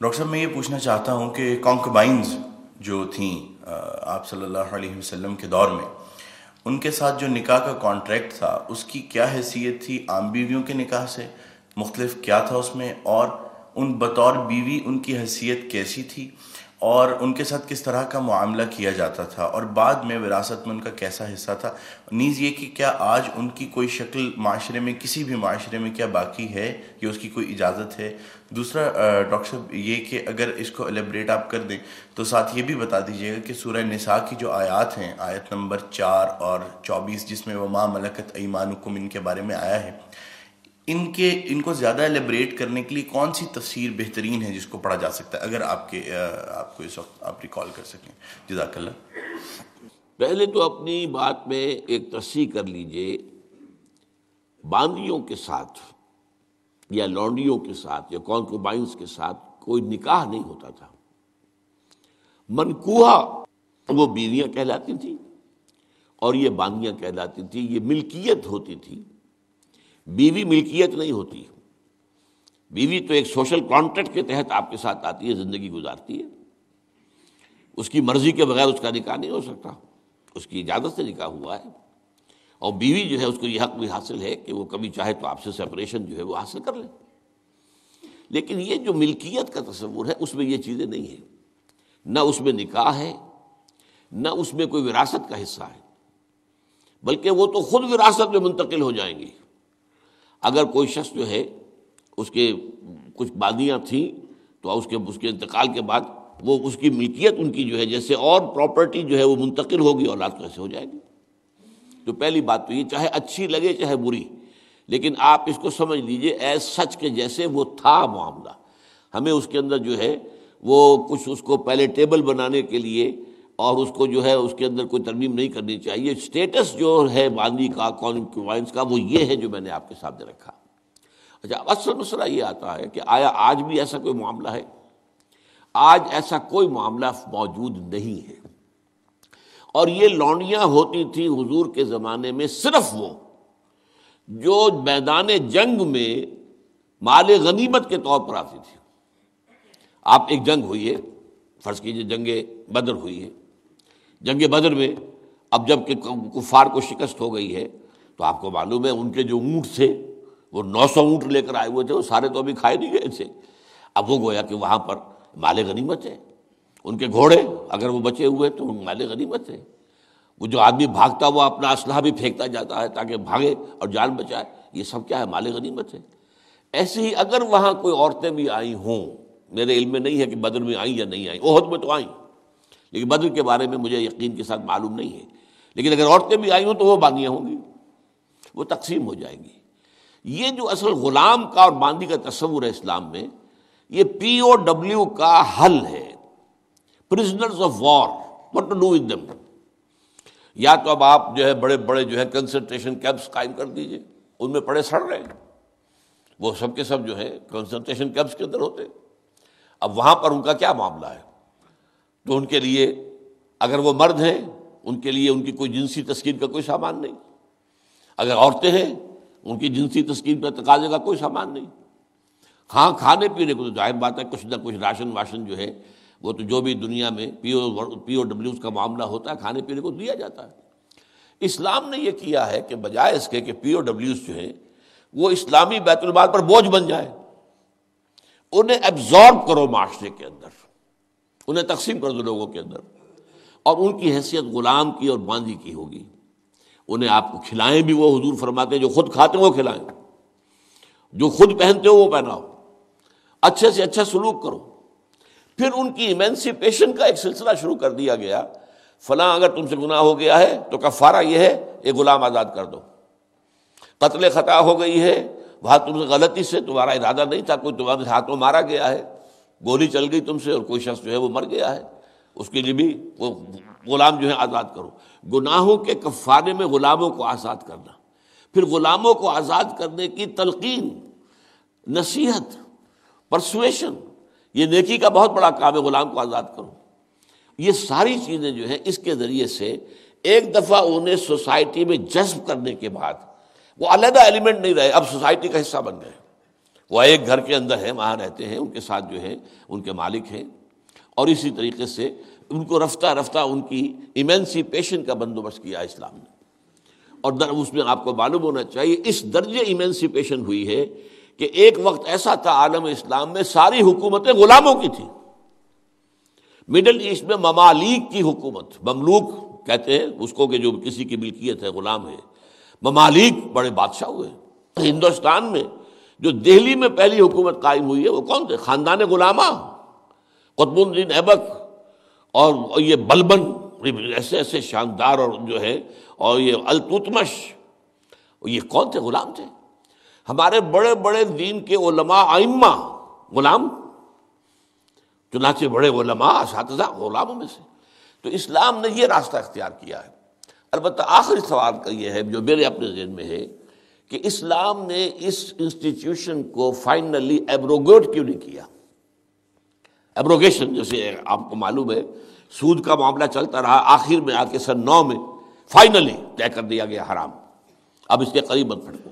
Doctor صاحب، میں یہ پوچھنا چاہتا ہوں کہ کانکبائنز جو تھیں آپ صلی اللہ علیہ وسلم کے دور میں، ان کے ساتھ جو نکاح کا کانٹریکٹ تھا، اس کی کیا حیثیت تھی؟ عام بیویوں کے نکاح سے مختلف کیا تھا اس میں؟ اور ان بطور بیوی ان کی حیثیت کیسی تھی؟ اور ان کے ساتھ کس طرح کا معاملہ کیا جاتا تھا اور بعد میں وراثت میں ان کا کیسا حصہ تھا؟ نیز یہ کہ کیا آج ان کی کوئی شکل معاشرے میں، کسی بھی معاشرے میں کیا باقی ہے؟ یا اس کی کوئی اجازت ہے؟ دوسرا ڈاکٹر صاحب، یہ کہ اگر اس کو الیبریٹ آپ کر دیں تو ساتھ یہ بھی بتا دیجیے گا کہ سورہ نساء کی جو آیات ہیں، آیت نمبر چار اور چوبیس، جس میں وہ ماں ملکت ایمانکم ان کے بارے میں آیا ہے۔ ان کے، ان کو زیادہ ایلیبریٹ کرنے کے لیے کون سی تفسیر بہترین ہے جس کو پڑھا جا سکتا ہے؟ اگر آپ کے آپ کو اس وقت آپ ریکال کر سکیں۔ جزاک اللہ۔ پہلے تو اپنی بات میں ایک تصحیح کر لیجیے۔ باندیوں کے ساتھ یا لونڈیوں کے ساتھ یا کونکوبائنس کے ساتھ کوئی نکاح نہیں ہوتا تھا۔ منکوہا وہ بیویاں کہلاتی تھیں اور یہ باندیاں کہلاتی تھیں، یہ ملکیت ہوتی تھی۔ بیوی ملکیت نہیں ہوتی۔ بیوی تو ایک سوشل کانٹیکٹ کے تحت آپ کے ساتھ آتی ہے، زندگی گزارتی ہے۔ اس کی مرضی کے بغیر اس کا نکاح نہیں ہو سکتا۔ اس کی اجازت سے نکاح ہوا ہے۔ اور بیوی جو ہے، اس کو یہ حق بھی حاصل ہے کہ وہ کبھی چاہے تو آپ سے سپریشن جو ہے وہ حاصل کر لے۔ لیکن یہ جو ملکیت کا تصور ہے، اس میں یہ چیزیں نہیں ہیں۔ نہ اس میں نکاح ہے، نہ اس میں کوئی وراثت کا حصہ ہے، بلکہ وہ تو خود وراثت میں منتقل ہو جائیں گی اگر کوئی شخص جو ہے اس کے کچھ بادیاں تھیں تو اس کے اس کے انتقال کے بعد وہ اس کی ملکیت ان کی جو ہے جیسے اور پراپرٹی جو ہے وہ منتقل ہوگی اولاد کیسے ہو جائے گی۔ تو پہلی بات تو یہ چاہے اچھی لگے چاہے بری، لیکن آپ اس کو سمجھ لیجیے ایز سچ کے جیسے وہ تھا معاملہ۔ ہمیں اس کے اندر جو ہے وہ کچھ اس کو پہلے ٹیبل بنانے کے لیے اور اس کو جو ہے اس کے اندر کوئی ترمیم نہیں کرنی چاہیے۔ اسٹیٹس جو ہے باندھی کا کانکوائنس کا، وہ یہ ہے جو میں نے آپ کے سامنے رکھا۔ اچھا اصل مسئلہ یہ آتا ہے کہ آیا آج بھی ایسا کوئی معاملہ ہے؟ آج ایسا کوئی معاملہ موجود نہیں ہے۔ اور یہ لونڈیاں ہوتی تھیں حضور کے زمانے میں صرف وہ، جو میدان جنگ میں مال غنیمت کے طور پر آتی تھی۔ آپ ایک جنگ ہوئی ہے، فرض کیجیے جنگ بدر ہوئی ہے۔ جنگ بدر میں اب جبکہ کفار کو شکست ہو گئی ہے، تو آپ کو معلوم ہے ان کے جو اونٹ تھے، وہ نو سو اونٹ لے کر آئے ہوئے تھے، وہ سارے تو ابھی کھائے نہیں گئے تھے۔ اب وہ گویا کہ وہاں پر مال غنیمت ہے۔ ان کے گھوڑے، اگر وہ بچے ہوئے تو مال غنیمت ہے۔ وہ جو آدمی بھاگتا وہ اپنا اسلحہ بھی پھینکتا جاتا ہے تاکہ بھاگے اور جان بچائے۔ یہ سب کیا ہے؟ مال غنیمت ہے۔ ایسے ہی اگر وہاں کوئی عورتیں بھی آئی ہوں، میرے علم میں نہیں ہے کہ بدر میں آئیں یا نہیں آئیں، عہد میں تو آئیں۔ لیکن بدر کے بارے میں مجھے یقین کے ساتھ معلوم نہیں ہے۔ لیکن اگر عورتیں بھی آئی ہوں تو وہ باندیاں ہوں گی۔ وہ تقسیم ہو جائیں گی۔ یہ جو اصل غلام کا اور باندی کا تصور ہے اسلام میں، یہ پی او ڈبلیو کا حل ہے۔ Prisoners of war what to do with them یا تو اب آپ جو ہے بڑے بڑے جو ہے کنسنٹریشن کیمپس قائم کر دیجیے۔ ان میں پڑے سڑ رہے ہیں۔ وہ سب کے سب جو ہے کنسنٹریشن کیمپس کے اندر ہوتے۔ اب وہاں پر ان کا کیا معاملہ ہے؟ تو ان کے لیے اگر وہ مرد ہیں، ان کے لیے ان کی کوئی جنسی تسکین کا کوئی سامان نہیں۔ اگر عورتیں ہیں، ان کی جنسی تسکین پہ تقاضے کا کوئی سامان نہیں۔ ہاں کھانے پینے کو تو ظاہر بات ہے، کچھ نہ کچھ راشن واشن جو ہے، وہ تو جو بھی دنیا میں پی او پی او ڈبلیوز کا معاملہ ہوتا ہے، کھانے پینے کو دیا جاتا ہے۔ اسلام نے یہ کیا ہے کہ بجائے اس کے کہ پی او ڈبلیوز جو ہیں، وہ اسلامی بیت المال پر بوجھ بن جائے انہیں ایبزارب کرو معاشرے کے اندر۔ انہیں تقسیم کر دو لوگوں کے اندر۔ اور ان کی حیثیت غلام کی اور باندھی کی ہوگی۔ انہیں آپ کو کھلائیں بھی وہ حضور فرماتے ہیں، جو خود کھاتے ہیں وہ کھلائیں۔ جو خود پہنتے ہو وہ پہناؤ۔ اچھے سے اچھا سلوک کرو۔ پھر ان کی ایمینسیپیشن کا ایک سلسلہ شروع کر دیا گیا۔ فلاں اگر تم سے گناہ ہو گیا ہے تو کفارہ یہ ہے، ایک غلام آزاد کر دو۔ قتل خطا ہو گئی ہے، وہاں تم سے غلطی سے تمہارا ارادہ نہیں تھا، کوئی تمہارے ہاتھوں مارا گیا ہے۔ گولی چل گئی تم سے اور کوئی شخص جو ہے وہ مر گیا ہے۔ اس کے لیے بھی وہ غلام جو ہے آزاد کرو۔ گناہوں کے کفارے میں غلاموں کو آزاد کرنا۔ پھر غلاموں کو آزاد کرنے کی تلقین، نصیحت پرسویشن یہ نیکی کا بہت بڑا کام ہے، غلام کو آزاد کرو۔ یہ ساری چیزیں جو ہیں اس کے ذریعے سے ایک دفعہ انہیں سوسائٹی میں جذب کرنے کے بعد وہ علیحدہ ایلیمنٹ نہیں رہے، اب سوسائٹی کا حصہ بن گئے۔ وہ ایک گھر کے اندر ہے وہاں رہتے ہیں، ان کے ساتھ جو ہے ان کے مالک ہیں۔ اور اسی طریقے سے ان کو رفتہ رفتہ ان کی ایمینسیپیشن کا بندوبست کیا اسلام نے۔ اور در اس میں آپ کو معلوم ہونا چاہیے، اس درجے ایمینسیپیشن ہوئی ہے کہ ایک وقت ایسا تھا، عالم اسلام میں ساری حکومتیں غلاموں کی تھیں۔ مڈل ایسٹ میں ممالک کی حکومت، مملوک کہتے ہیں، اس کو کہ جو کسی کی ملکیت ہے، غلام ہے۔ ممالک بڑے بادشاہ ہوئے۔ ہندوستان میں جو دہلی میں پہلی حکومت قائم ہوئی ہے وہ کون تھے؟ خاندان غلامہ، قطب الدین ایبک اور یہ بلبن، ایسے ایسے شاندار اور جو ہے اور یہ التمش یہ کون تھے؟ غلام تھے۔ ہمارے بڑے بڑے دین کے علماء آئمہ غلام، چنانچہ بڑے علماء، اساتذہ غلاموں میں سے۔ تو اسلام نے یہ راستہ اختیار کیا ہے۔ البتہ آخری سوال کا یہ ہے، جو میرے اپنے ذہن میں ہے کہ اسلام نے اس انسٹیٹیوشن کو فائنلی ایبروگیٹ کیوں نہیں کیا؟ ایبروگیشن جیسے آپ کو معلوم ہے، سود کا معاملہ چلتا رہا، آخر میں آ کے سن نو میں فائنلی طے کر دیا گیا حرام۔ اب اس کے قریب مت پھڑکو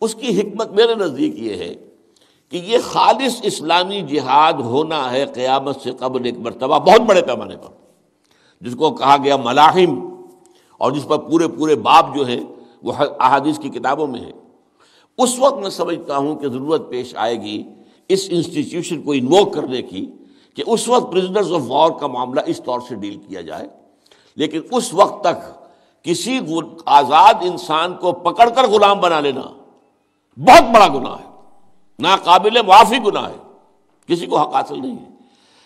اس کی حکمت میرے نزدیک یہ ہے کہ یہ خالص اسلامی جہاد ہونا ہے قیامت سے قبل ایک مرتبہ، بہت بڑے پیمانے پر۔ جس کو کہا گیا ملاحم، اور جس پر پورے پورے باپ جو ہیں وہ احادیث کی کتابوں میں ہے۔ اس وقت میں سمجھتا ہوں کہ ضرورت پیش آئے گی اس انسٹیٹیوشن کو انووک کرنے کی کہ اس وقت پرزنرز آف وار کا معاملہ اس طور سے ڈیل کیا جائے۔ لیکن اس وقت تک کسی آزاد انسان کو پکڑ کر غلام بنا لینا بہت بڑا گناہ ہے۔ ناقابل معافی گناہ ہے۔ کسی کو حق حاصل نہیں ہے۔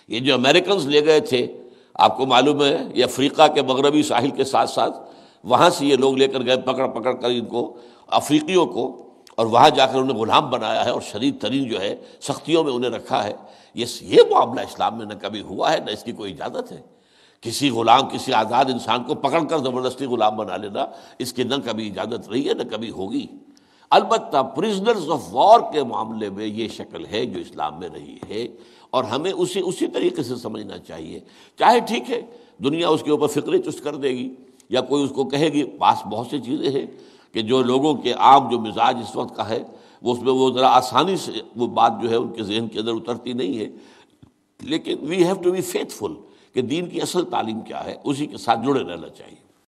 یہ جو امریکنز لے گئے تھے، آپ کو معلوم ہے، یہ افریقہ کے مغربی ساحل کے ساتھ ساتھ وہاں سے یہ لوگ لے کر گئے پکڑ پکڑ کر ان کو، افریقیوں کو، اور وہاں جا کر انہیں غلام بنایا ہے اور شدید ترین جو ہے سختیوں میں انہیں رکھا ہے۔ یہ یہ معاملہ اسلام میں نہ کبھی ہوا ہے، نہ اس کی کوئی اجازت ہے۔ کسی غلام، کسی آزاد انسان کو پکڑ کر زبردستی غلام بنا لینا اس کی نہ کبھی اجازت رہی ہے، نہ کبھی ہوگی۔ البتہ پرزنرز آف وار کے معاملے میں یہ شکل ہے جو اسلام میں رہی ہے، اور ہمیں اسی اسی طریقے سے سمجھنا چاہیے۔ چاہے ٹھیک ہے، دنیا اس کے اوپر فکر چست کر دے گی۔ یا کوئی اس کو کہے گی، پاس بہت سی چیزیں ہیں کہ جو لوگوں کے عام جو مزاج اس وقت کا ہے، وہ اس میں وہ ذرا آسانی سے وہ بات جو ہے ان کے ذہن کے اندر اترتی نہیں ہے۔ لیکن we have to be faithful کہ دین کی اصل تعلیم کیا ہے، اسی کے ساتھ جڑے رہنا چاہیے۔